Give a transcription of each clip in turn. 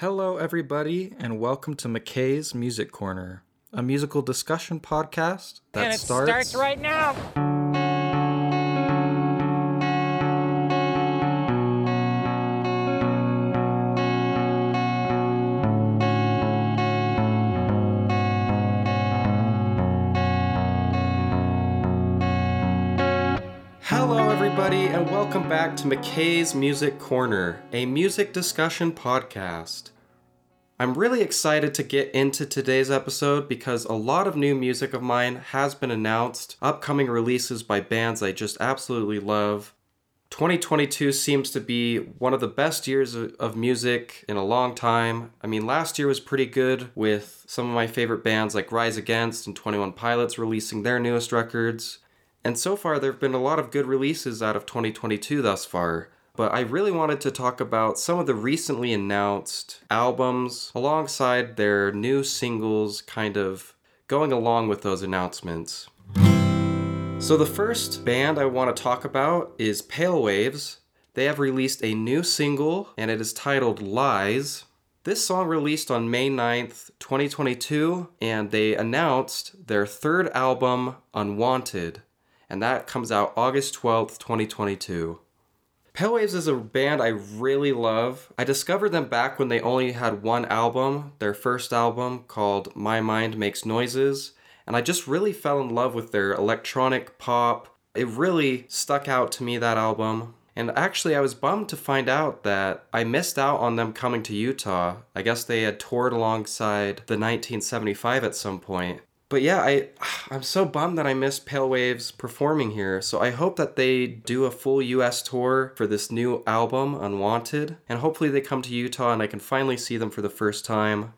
Hello, everybody, and welcome to McKay's Music Corner, a musical discussion podcast that starts, starts right now. Welcome back to McKay's Music Corner, a music discussion podcast. I'm really excited to get into today's episode because a lot of new music of mine has been announced, upcoming releases by bands I just absolutely love. 2022 seems to be one of the best years of music in a long time. I mean, last year was pretty good with some of my favorite bands like Rise Against and 21 Pilots releasing their newest records. And so far, there have been a lot of good releases out of 2022 thus far. But I really wanted to talk about some of the recently announced albums alongside their new singles, kind of going along with those announcements. So, the first band I want to talk about is Pale Waves. They have released a new single, and it is titled Lies. This song released on May 9th, 2022, and they announced their third album, Unwanted, and that comes out August 12th, 2022. Pale Waves is a band I really love. I discovered them back when they only had one album, their first album called My Mind Makes Noises, and I just really fell in love with their electronic pop. It really stuck out to me, that album. And actually, I was bummed to find out that I missed out on them coming to Utah. I guess they had toured alongside the 1975 at some point. But yeah, I I'm so bummed that I missed Pale Waves performing here. So I hope that they do a full US tour for this new album, Unwanted, and hopefully they come to Utah and I can finally see them for the first time.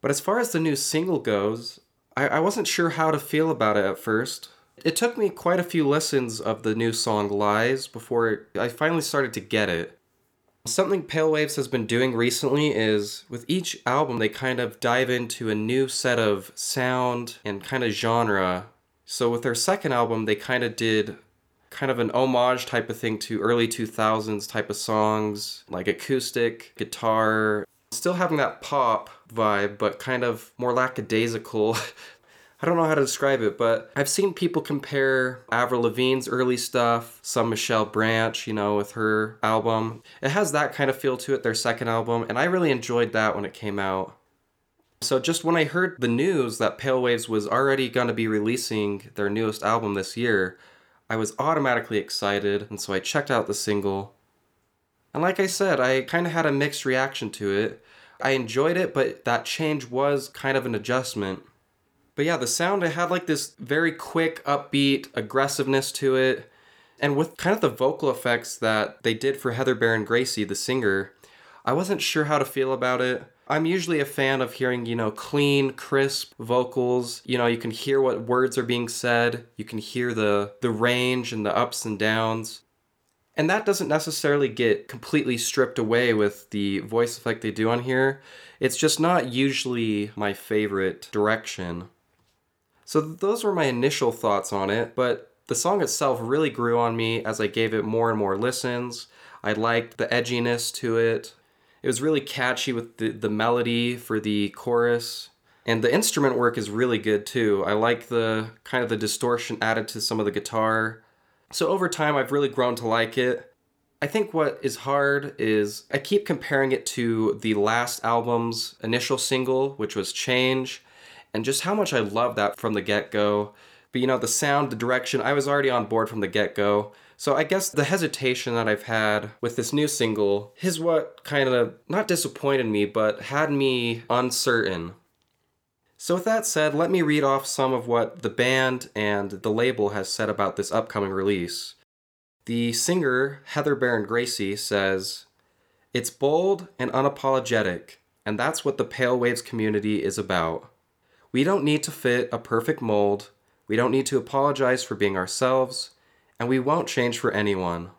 But as far as the new single goes, I, I wasn't sure how to feel about it at first. It took me quite a few listens of the new song Lies before I finally started to get it. Something Pale Waves has been doing recently is with each album, they kind of dive into a new set of sound and kind of genre. So with their second album, they kind of did kind of an homage type of thing to early 2000s type of songs, like acoustic, guitar, still having that pop vibe, but kind of more lackadaisical. I don't know how to describe it, but I've seen people compare Avril Lavigne's early stuff, some Michelle Branch, you know, with her album. It has that kind of feel to it, their second album, and I really enjoyed that when it came out. So just when I heard the news that Pale Waves was already going to be releasing their newest album this year, I was automatically excited, and so I checked out the single. And like I said, I kind of had a mixed reaction to it. I enjoyed it, but that change was kind of an adjustment. But yeah, the sound, it had like this very quick, upbeat aggressiveness to it. And with kind of the vocal effects that they did for Heather Baron Gracie, the singer, I wasn't sure how to feel about it. I'm usually a fan of hearing, you know, clean, crisp vocals. You know, you can hear what words are being said, you can hear the the range and the ups and downs. And that doesn't necessarily get completely stripped away with the voice effect they do on here. It's just not usually my favorite direction. So those were my initial thoughts on it, but the song itself really grew on me as I gave it more and more listens. I liked the edginess to it. It was really catchy with the, the melody for the chorus. And the instrument work is really good too. I like the kind of the distortion added to some of the guitar. So over time I've really grown to like it. I think what is hard is I keep comparing it to the last album's initial single, which was Change, and just how much I love that from the get go. But you know, the sound, the direction, I was already on board from the get go. So I guess the hesitation that I've had with this new single is what kind of not disappointed me, but had me uncertain. So, with that said, let me read off some of what the band and the label has said about this upcoming release. The singer, Heather Baron Gracie, says, It's bold and unapologetic, and that's what the Pale Waves community is about. We don't need to fit a perfect mold, we don't need to apologize for being ourselves, and we won't change for anyone.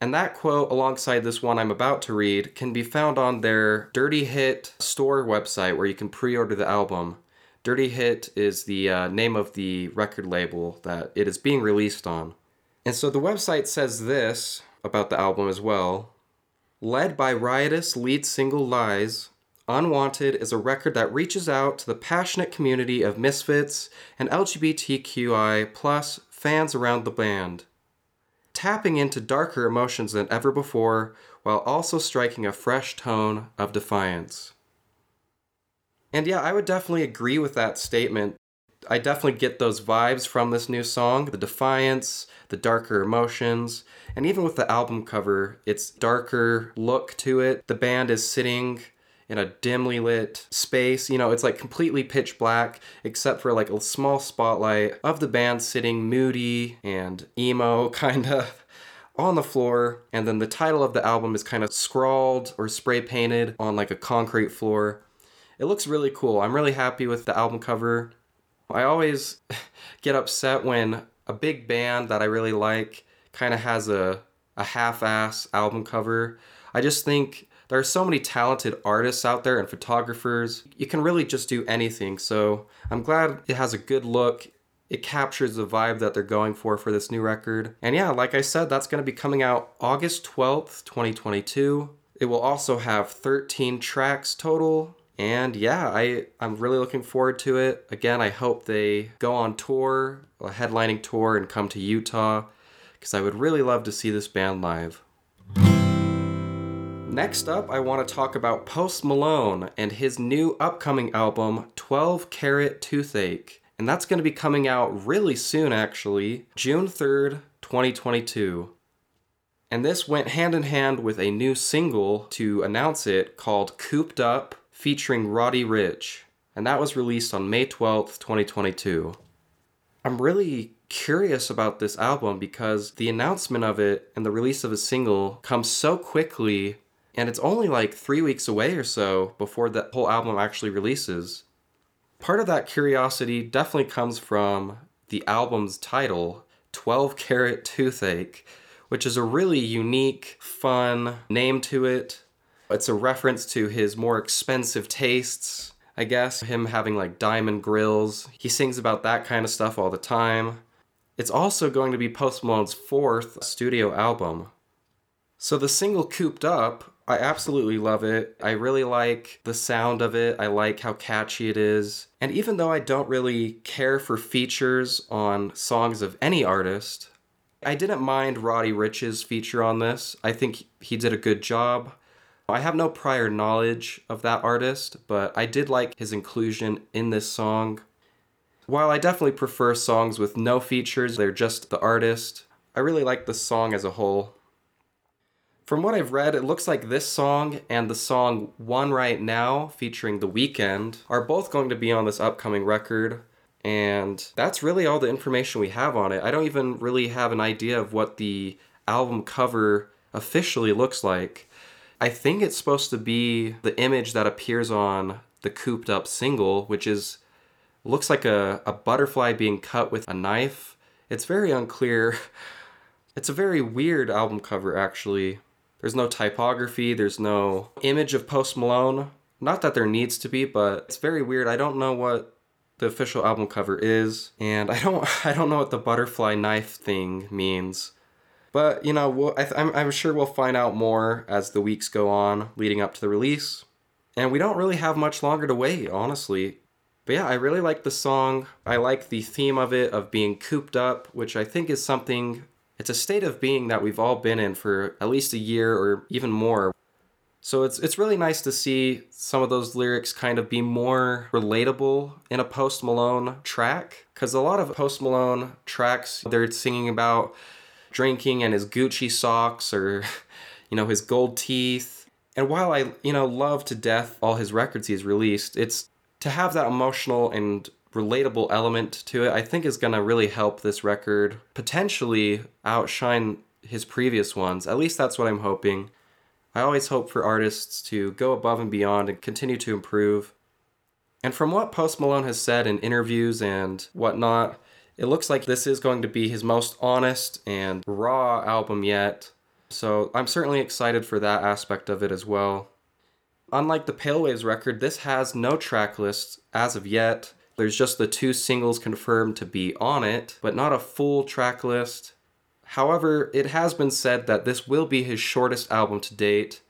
And that quote, alongside this one I'm about to read, can be found on their Dirty Hit store website where you can pre order the album. Dirty Hit is the uh, name of the record label that it is being released on. And so the website says this about the album as well Led by riotous lead single Lies, Unwanted is a record that reaches out to the passionate community of misfits and LGBTQI plus fans around the band, tapping into darker emotions than ever before while also striking a fresh tone of defiance. And yeah, I would definitely agree with that statement. I definitely get those vibes from this new song the defiance, the darker emotions, and even with the album cover, it's darker look to it. The band is sitting in a dimly lit space. You know, it's like completely pitch black, except for like a small spotlight of the band sitting moody and emo, kind of on the floor. And then the title of the album is kind of scrawled or spray painted on like a concrete floor. It looks really cool. I'm really happy with the album cover. I always get upset when a big band that I really like kind of has a, a half ass album cover. I just think there are so many talented artists out there and photographers. You can really just do anything. So I'm glad it has a good look. It captures the vibe that they're going for for this new record. And yeah, like I said, that's going to be coming out August 12th, 2022. It will also have 13 tracks total. And yeah, I, I'm really looking forward to it. Again, I hope they go on tour, a headlining tour, and come to Utah, because I would really love to see this band live. Next up, I want to talk about Post Malone and his new upcoming album, 12 Carat Toothache. And that's going to be coming out really soon, actually, June 3rd, 2022. And this went hand in hand with a new single to announce it called Cooped Up, featuring Roddy Ricch. And that was released on May 12th, 2022. I'm really curious about this album because the announcement of it and the release of a single comes so quickly and it's only like three weeks away or so before the whole album actually releases. Part of that curiosity definitely comes from the album's title, 12 Carat Toothache, which is a really unique, fun name to it. It's a reference to his more expensive tastes, I guess, him having like diamond grills. He sings about that kind of stuff all the time. It's also going to be Post Malone's fourth studio album. So the single Cooped Up I absolutely love it. I really like the sound of it. I like how catchy it is. And even though I don't really care for features on songs of any artist, I didn't mind Roddy Ricch's feature on this. I think he did a good job. I have no prior knowledge of that artist, but I did like his inclusion in this song. While I definitely prefer songs with no features, they're just the artist, I really like the song as a whole. From what I've read, it looks like this song and the song One Right Now featuring The Weeknd are both going to be on this upcoming record. And that's really all the information we have on it. I don't even really have an idea of what the album cover officially looks like. I think it's supposed to be the image that appears on the cooped up single, which is looks like a, a butterfly being cut with a knife. It's very unclear. It's a very weird album cover, actually. There's no typography, there's no image of Post Malone. Not that there needs to be, but it's very weird. I don't know what the official album cover is, and I don't I don't know what the butterfly knife thing means. But you know, we'll, I am I'm sure we'll find out more as the weeks go on, leading up to the release. And we don't really have much longer to wait, honestly. But yeah, I really like the song. I like the theme of it of being cooped up, which I think is something it's a state of being that we've all been in for at least a year or even more. So it's it's really nice to see some of those lyrics kind of be more relatable in a Post Malone track cuz a lot of Post Malone tracks they're singing about drinking and his Gucci socks or you know his gold teeth. And while I, you know, love to death all his records he's released, it's to have that emotional and relatable element to it, I think is going to really help this record potentially outshine his previous ones. At least that's what I'm hoping. I always hope for artists to go above and beyond and continue to improve. And from what Post Malone has said in interviews and whatnot, it looks like this is going to be his most honest and raw album yet. So I'm certainly excited for that aspect of it as well. Unlike the Pale Waves record, this has no track list as of yet. There's just the two singles confirmed to be on it, but not a full track list. However, it has been said that this will be his shortest album to date,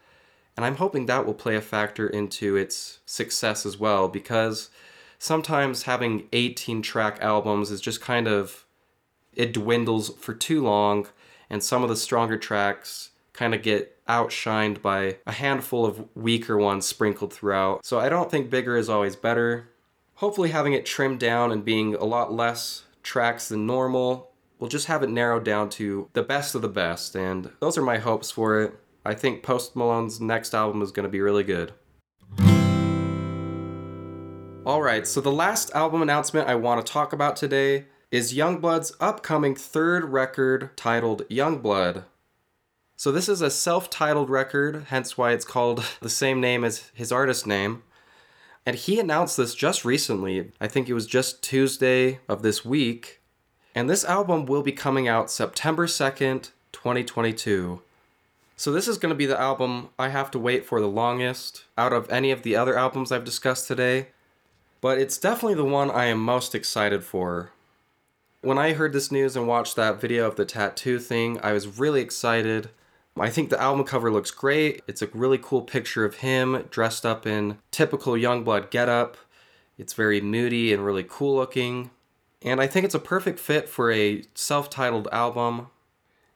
And I'm hoping that will play a factor into its success as well because sometimes having 18 track albums is just kind of it dwindles for too long and some of the stronger tracks kind of get outshined by a handful of weaker ones sprinkled throughout. So I don't think bigger is always better. Hopefully having it trimmed down and being a lot less tracks than normal We'll just have it narrowed down to the best of the best and those are my hopes for it. I think Post Malone's next album is going to be really good. Alright, so the last album announcement I want to talk about today is Yungblud's upcoming third record titled Yungblud. So, this is a self titled record, hence why it's called the same name as his artist name. And he announced this just recently. I think it was just Tuesday of this week. And this album will be coming out September 2nd, 2022. So, this is going to be the album I have to wait for the longest out of any of the other albums I've discussed today. But it's definitely the one I am most excited for. When I heard this news and watched that video of the tattoo thing, I was really excited. I think the album cover looks great. It's a really cool picture of him dressed up in typical Yungblud getup. It's very moody and really cool looking. And I think it's a perfect fit for a self titled album.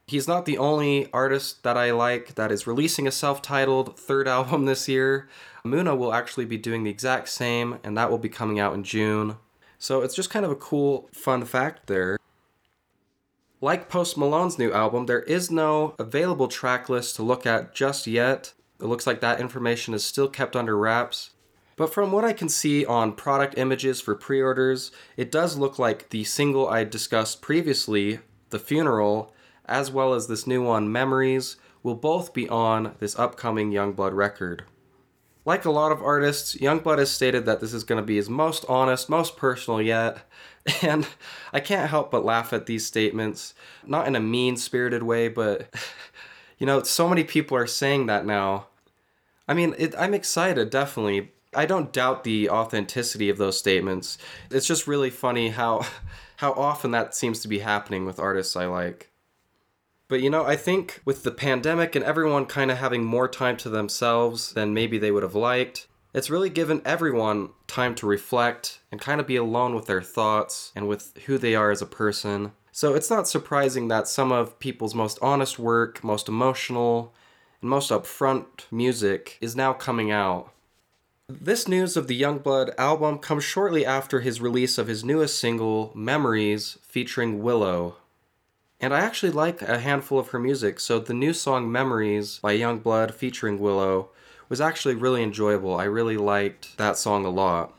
He's not the only artist that I like that is releasing a self titled third album this year. Muna will actually be doing the exact same, and that will be coming out in June. So it's just kind of a cool, fun fact there. Like Post Malone's new album, there is no available track list to look at just yet. It looks like that information is still kept under wraps. But from what I can see on product images for pre orders, it does look like the single I discussed previously, The Funeral, as well as this new one, Memories, will both be on this upcoming Yungblud record. Like a lot of artists, Yungblud has stated that this is going to be his most honest, most personal yet, and I can't help but laugh at these statements. Not in a mean spirited way, but you know, so many people are saying that now. I mean, it, I'm excited, definitely. I don't doubt the authenticity of those statements. It's just really funny how how often that seems to be happening with artists I like. But you know, I think with the pandemic and everyone kind of having more time to themselves than maybe they would have liked, it's really given everyone time to reflect and kind of be alone with their thoughts and with who they are as a person. So it's not surprising that some of people's most honest work, most emotional, and most upfront music is now coming out. This news of the Yungblud album comes shortly after his release of his newest single, Memories, featuring Willow, and I actually like a handful of her music. So the new song Memories by Yungblud featuring Willow was actually really enjoyable. I really liked that song a lot.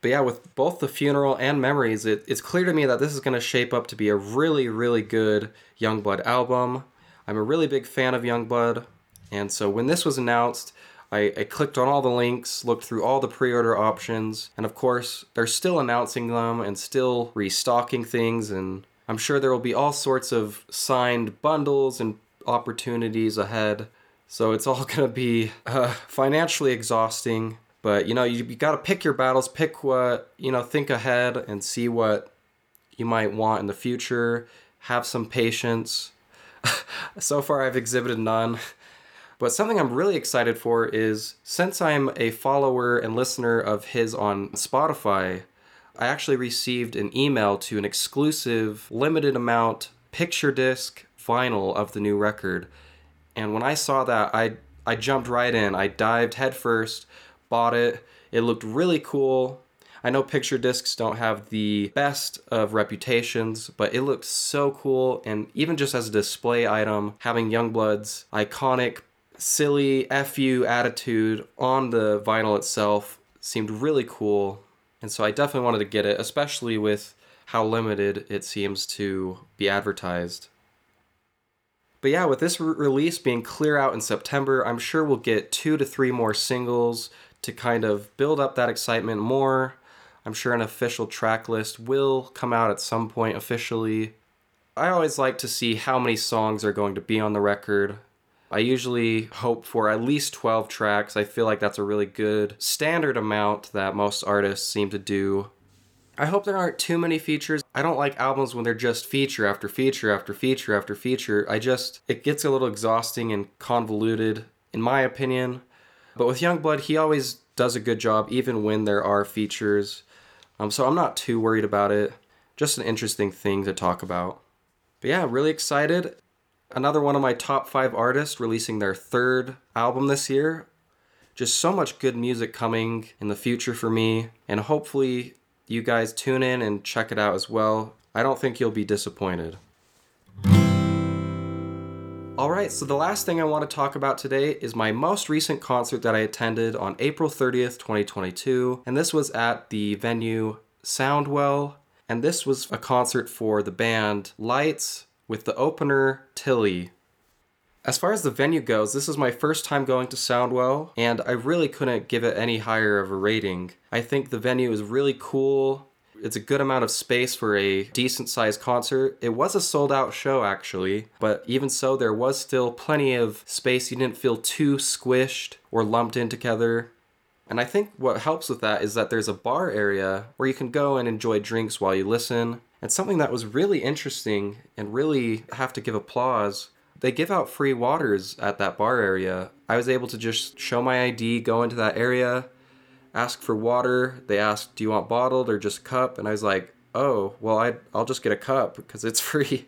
But yeah, with both the funeral and memories, it, it's clear to me that this is going to shape up to be a really, really good Yungblud album. I'm a really big fan of Yungblud, and so when this was announced, I, I clicked on all the links, looked through all the pre order options, and of course, they're still announcing them and still restocking things and I'm sure there will be all sorts of signed bundles and opportunities ahead. So it's all going to be uh, financially exhausting. But you know, you, you got to pick your battles, pick what, you know, think ahead and see what you might want in the future. Have some patience. so far, I've exhibited none. But something I'm really excited for is since I'm a follower and listener of his on Spotify, I actually received an email to an exclusive, limited amount picture disc vinyl of the new record. And when I saw that, I I jumped right in. I dived headfirst, bought it. It looked really cool. I know picture discs don't have the best of reputations, but it looked so cool. And even just as a display item, having Yungblud's iconic, silly FU attitude on the vinyl itself seemed really cool. And so I definitely wanted to get it, especially with how limited it seems to be advertised. But yeah, with this re- release being clear out in September, I'm sure we'll get two to three more singles to kind of build up that excitement more. I'm sure an official track list will come out at some point officially. I always like to see how many songs are going to be on the record. I usually hope for at least 12 tracks. I feel like that's a really good standard amount that most artists seem to do. I hope there aren't too many features. I don't like albums when they're just feature after feature after feature after feature. I just, it gets a little exhausting and convoluted in my opinion. But with Yungblud, he always does a good job, even when there are features. Um, so I'm not too worried about it. Just an interesting thing to talk about. But yeah, really excited. Another one of my top five artists releasing their third album this year. Just so much good music coming in the future for me, and hopefully you guys tune in and check it out as well. I don't think you'll be disappointed. Alright, so the last thing I want to talk about today is my most recent concert that I attended on April 30th, 2022, and this was at the venue Soundwell, and this was a concert for the band Lights with the opener Tilly. As far as the venue goes, this is my first time going to Soundwell, and I really couldn't give it any higher of a rating. I think the venue is really cool. It's a good amount of space for a decent sized concert. It was a sold out show actually, but even so, there was still plenty of space. You didn't feel too squished or lumped in together. And I think what helps with that is that there's a bar area where you can go and enjoy drinks while you listen. And something that was really interesting and really have to give applause they give out free waters at that bar area. I was able to just show my ID, go into that area, ask for water. They asked, "Do you want bottled or just cup?" And I was like, "Oh, well, I I'll just get a cup because it's free."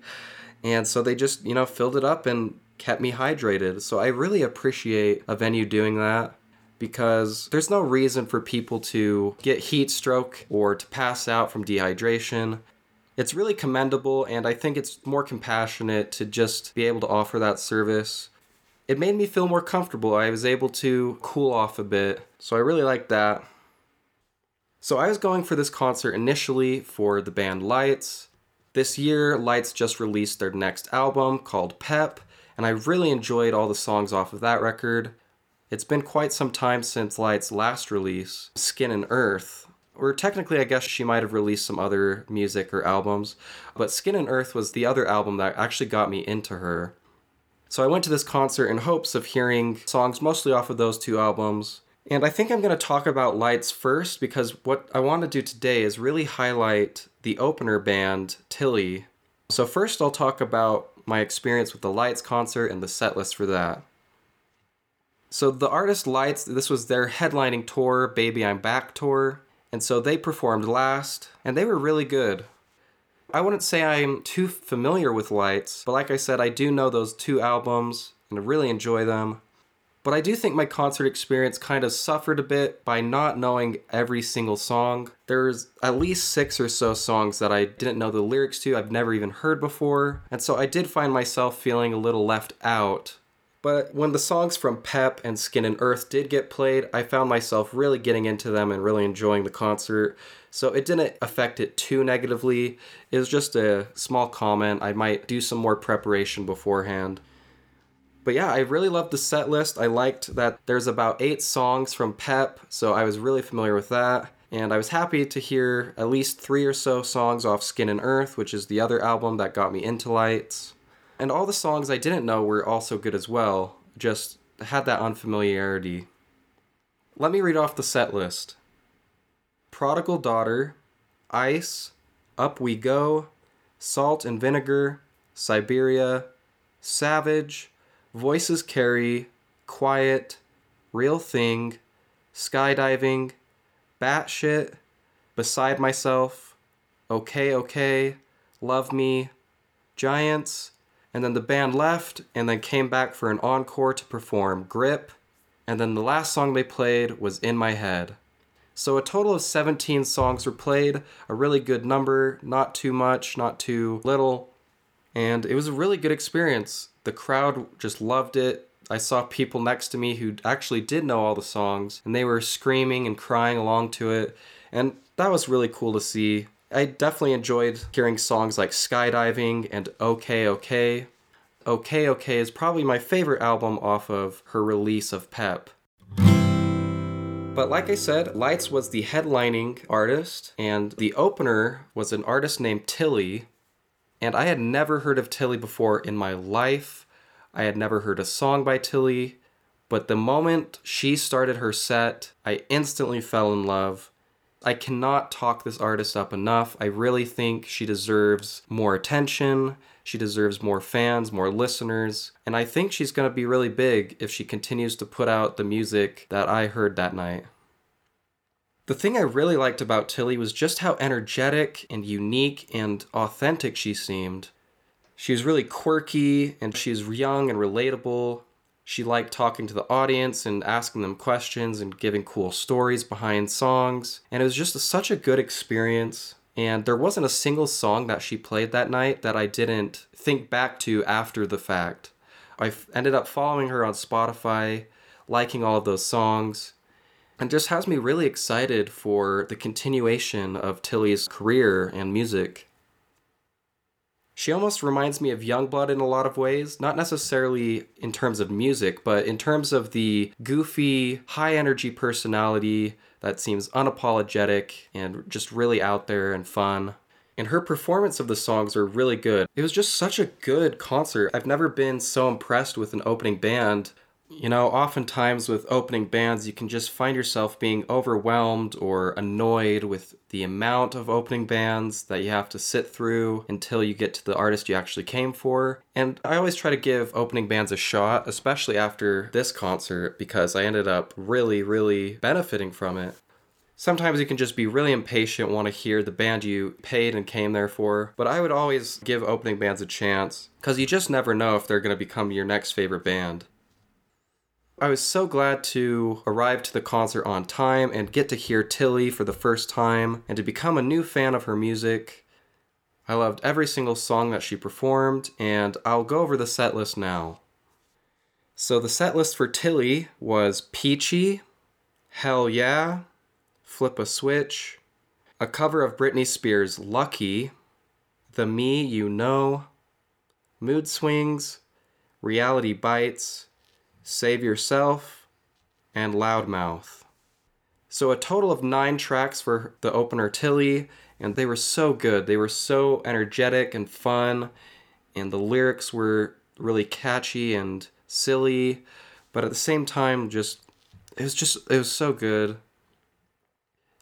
And so they just, you know, filled it up and kept me hydrated. So I really appreciate a venue doing that because there's no reason for people to get heat stroke or to pass out from dehydration. It's really commendable, and I think it's more compassionate to just be able to offer that service it made me feel more comfortable. I was able to cool off a bit. So I really liked that. So I was going for this concert initially for the band Lights. This year, Lights just released their next album called Pep, and I really enjoyed all the songs off of that record. It's been quite some time since Lights' last release, Skin and Earth. Or technically, I guess she might have released some other music or albums, but Skin and Earth was the other album that actually got me into her. So I went to this concert in hopes of hearing songs mostly off of those two albums. And I think I'm going to talk about Lights first because what I want to do today is really highlight the opener band, Tilly. So, first, I'll talk about my experience with the Lights concert and the set list for that. So, the artist Lights, this was their headlining tour, Baby I'm Back tour. And so they performed last, and they were really good. I wouldn't say I'm too familiar with Lights, but like I said, I do know those two albums and I really enjoy them. But I do think my concert experience kind of suffered a bit by not knowing every single song. There's at least six or so songs that I didn't know the lyrics to, I've never even heard before, and so I did find myself feeling a little left out. But when the songs from Pep and Skin and Earth did get played, I found myself really getting into them and really enjoying the concert. So it didn't affect it too negatively. It was just a small comment. I might do some more preparation beforehand. But yeah, I really loved the set list. I liked that there's about eight songs from Pep, so I was really familiar with that. And I was happy to hear at least three or so songs off Skin and Earth, which is the other album that got me into lights. And all the songs I didn't know were also good as well, just had that unfamiliarity. Let me read off the set list. Prodigal Daughter, Ice, Up We Go, Salt and Vinegar, Siberia, Savage, Voices Carry, Quiet, Real Thing, Skydiving, Batshit, Beside Myself, Okay Okay, Love Me, Giants, and then the band left and then came back for an encore to perform Grip, and then the last song they played was In My Head. So a total of 17 songs were played, a really good number, not too much, not too little. And it was a really good experience. The crowd just loved it. I saw people next to me who actually did know all the songs, and they were screaming and crying along to it. And that was really cool to see. I definitely enjoyed hearing songs like Skydiving and OK OK. OK OK is probably my favorite album off of her release of Pep. But like I said, Lights was the headlining artist, and the opener was an artist named Tilly. And I had never heard of Tilly before in my life. I had never heard a song by Tilly. But the moment she started her set, I instantly fell in love. I cannot talk this artist up enough. I really think she deserves more attention. She deserves more fans, more listeners. And I think she's going to be really big if she continues to put out the music that I heard that night. The thing I really liked about Tilly was just how energetic and unique and authentic she seemed. She was really quirky and she's young and relatable. She liked talking to the audience and asking them questions and giving cool stories behind songs. And it was just such a good experience. And there wasn't a single song that she played that night that I didn't think back to after the fact. I ended up following her on Spotify, liking all of those songs, and just has me really excited for the continuation of Tilly's career and music. She almost reminds me of Yungblud in a lot of ways, not necessarily in terms of music, but in terms of the goofy, high energy personality that seems unapologetic and just really out there and fun. And her performance of the songs are really good. It was just such a good concert. I've never been so impressed with an opening band you know, oftentimes with opening bands, you can just find yourself being overwhelmed or annoyed with the amount of opening bands that you have to sit through until you get to the artist you actually came for. And I always try to give opening bands a shot, especially after this concert, because I ended up really, really benefiting from it. Sometimes you can just be really impatient, want to hear the band you paid and came there for, but I would always give opening bands a chance, because you just never know if they're going to become your next favorite band. I was so glad to arrive to the concert on time and get to hear Tilly for the first time and to become a new fan of her music. I loved every single song that she performed, and I'll go over the set list now. So, the set list for Tilly was Peachy, Hell Yeah, Flip a Switch, a cover of Britney Spears' Lucky, The Me You Know, Mood Swings, Reality Bites, Save Yourself, and Loudmouth. So, a total of nine tracks for the opener Tilly, and they were so good. They were so energetic and fun, and the lyrics were really catchy and silly, but at the same time, just it was just it was so good.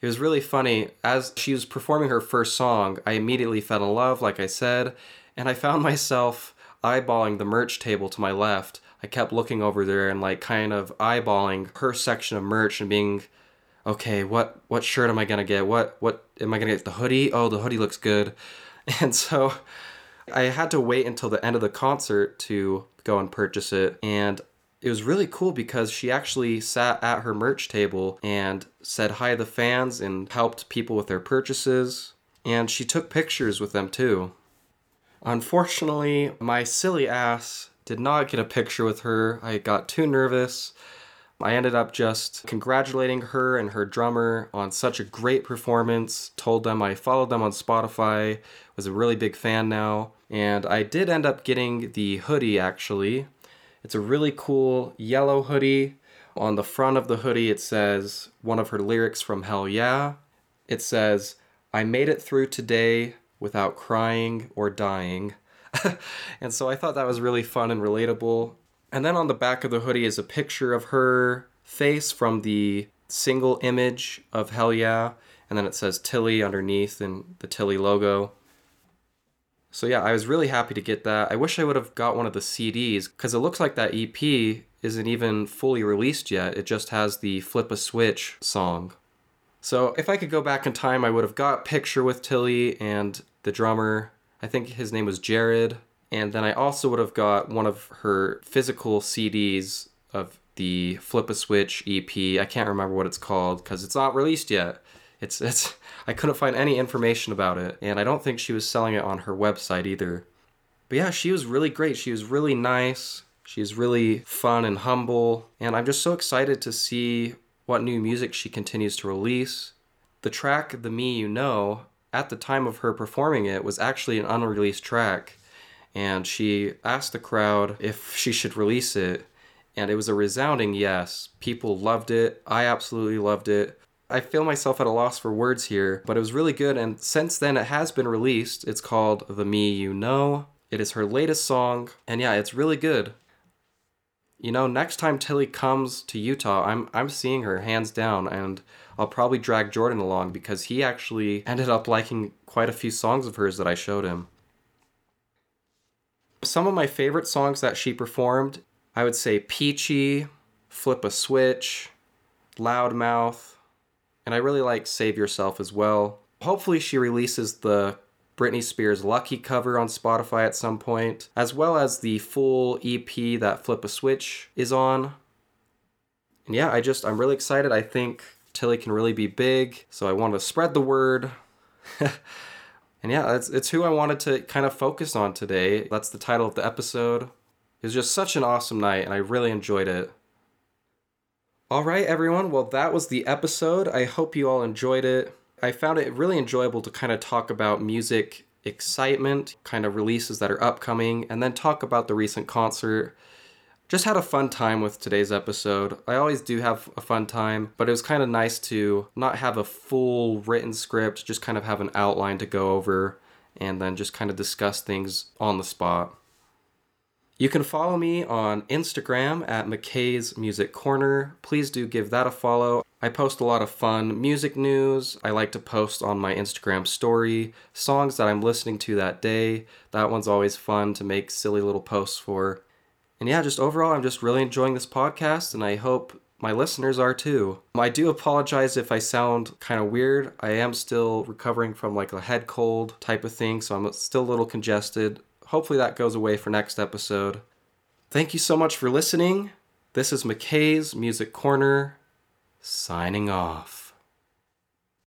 It was really funny. As she was performing her first song, I immediately fell in love, like I said, and I found myself eyeballing the merch table to my left I kept looking over there and like kind of eyeballing her section of merch and being okay, what what shirt am I gonna get? What what am I gonna get? The hoodie? Oh, the hoodie looks good. And so I had to wait until the end of the concert to go and purchase it. And it was really cool because she actually sat at her merch table and said hi to the fans and helped people with their purchases. And she took pictures with them too. Unfortunately, my silly ass did not get a picture with her. I got too nervous. I ended up just congratulating her and her drummer on such a great performance. Told them I followed them on Spotify, was a really big fan now. And I did end up getting the hoodie actually. It's a really cool yellow hoodie. On the front of the hoodie, it says one of her lyrics from Hell Yeah. It says, I made it through today without crying or dying. and so I thought that was really fun and relatable. And then on the back of the hoodie is a picture of her face from the single image of Hell Yeah. And then it says Tilly underneath and the Tilly logo. So yeah, I was really happy to get that. I wish I would have got one of the CDs because it looks like that EP isn't even fully released yet. It just has the Flip a Switch song. So if I could go back in time, I would have got Picture with Tilly and the drummer I think his name was Jared. And then I also would have got one of her physical CDs of the Flip a Switch EP. I can't remember what it's called because it's not released yet. It's it's I couldn't find any information about it, and I don't think she was selling it on her website either. But yeah, she was really great. She was really nice. She's really fun and humble, and I'm just so excited to see what new music she continues to release. The track The Me You Know at the time of her performing it was actually an unreleased track. And she asked the crowd if she should release it and it was a resounding yes. People loved it. I absolutely loved it. I feel myself at a loss for words here but it was really good and since then it has been released. It's called the me you know. It is her latest song and yeah it's really good. You know, next time Tilly comes to Utah, I'm I'm seeing her hands down and I'll probably drag Jordan along because he actually ended up liking quite a few songs of hers that I showed him. Some of my favorite songs that she performed, I would say Peachy, Flip a Switch, Loudmouth, and I really like Save Yourself as well. Hopefully, she releases the Britney Spears Lucky cover on Spotify at some point, as well as the full EP that Flip a Switch is on. And yeah, I just, I'm really excited. I think Tilly can really be big, so I want to spread the word. and yeah, it's, it's who I wanted to kind of focus on today. That's the title of the episode. It was just such an awesome night, and I really enjoyed it. All right, everyone. Well, that was the episode. I hope you all enjoyed it. I found it really enjoyable to kind of talk about music excitement, kind of releases that are upcoming, and then talk about the recent concert. Just had a fun time with today's episode. I always do have a fun time, but it was kind of nice to not have a full written script, just kind of have an outline to go over and then just kind of discuss things on the spot. You can follow me on Instagram at McKay's Music Corner. Please do give that a follow. I post a lot of fun music news. I like to post on my Instagram story songs that I'm listening to that day. That one's always fun to make silly little posts for. And yeah, just overall, I'm just really enjoying this podcast, and I hope my listeners are too. Um, I do apologize if I sound kind of weird. I am still recovering from like a head cold type of thing, so I'm still a little congested hopefully that goes away for next episode. Thank you so much for listening. This is McKay's Music Corner, signing off.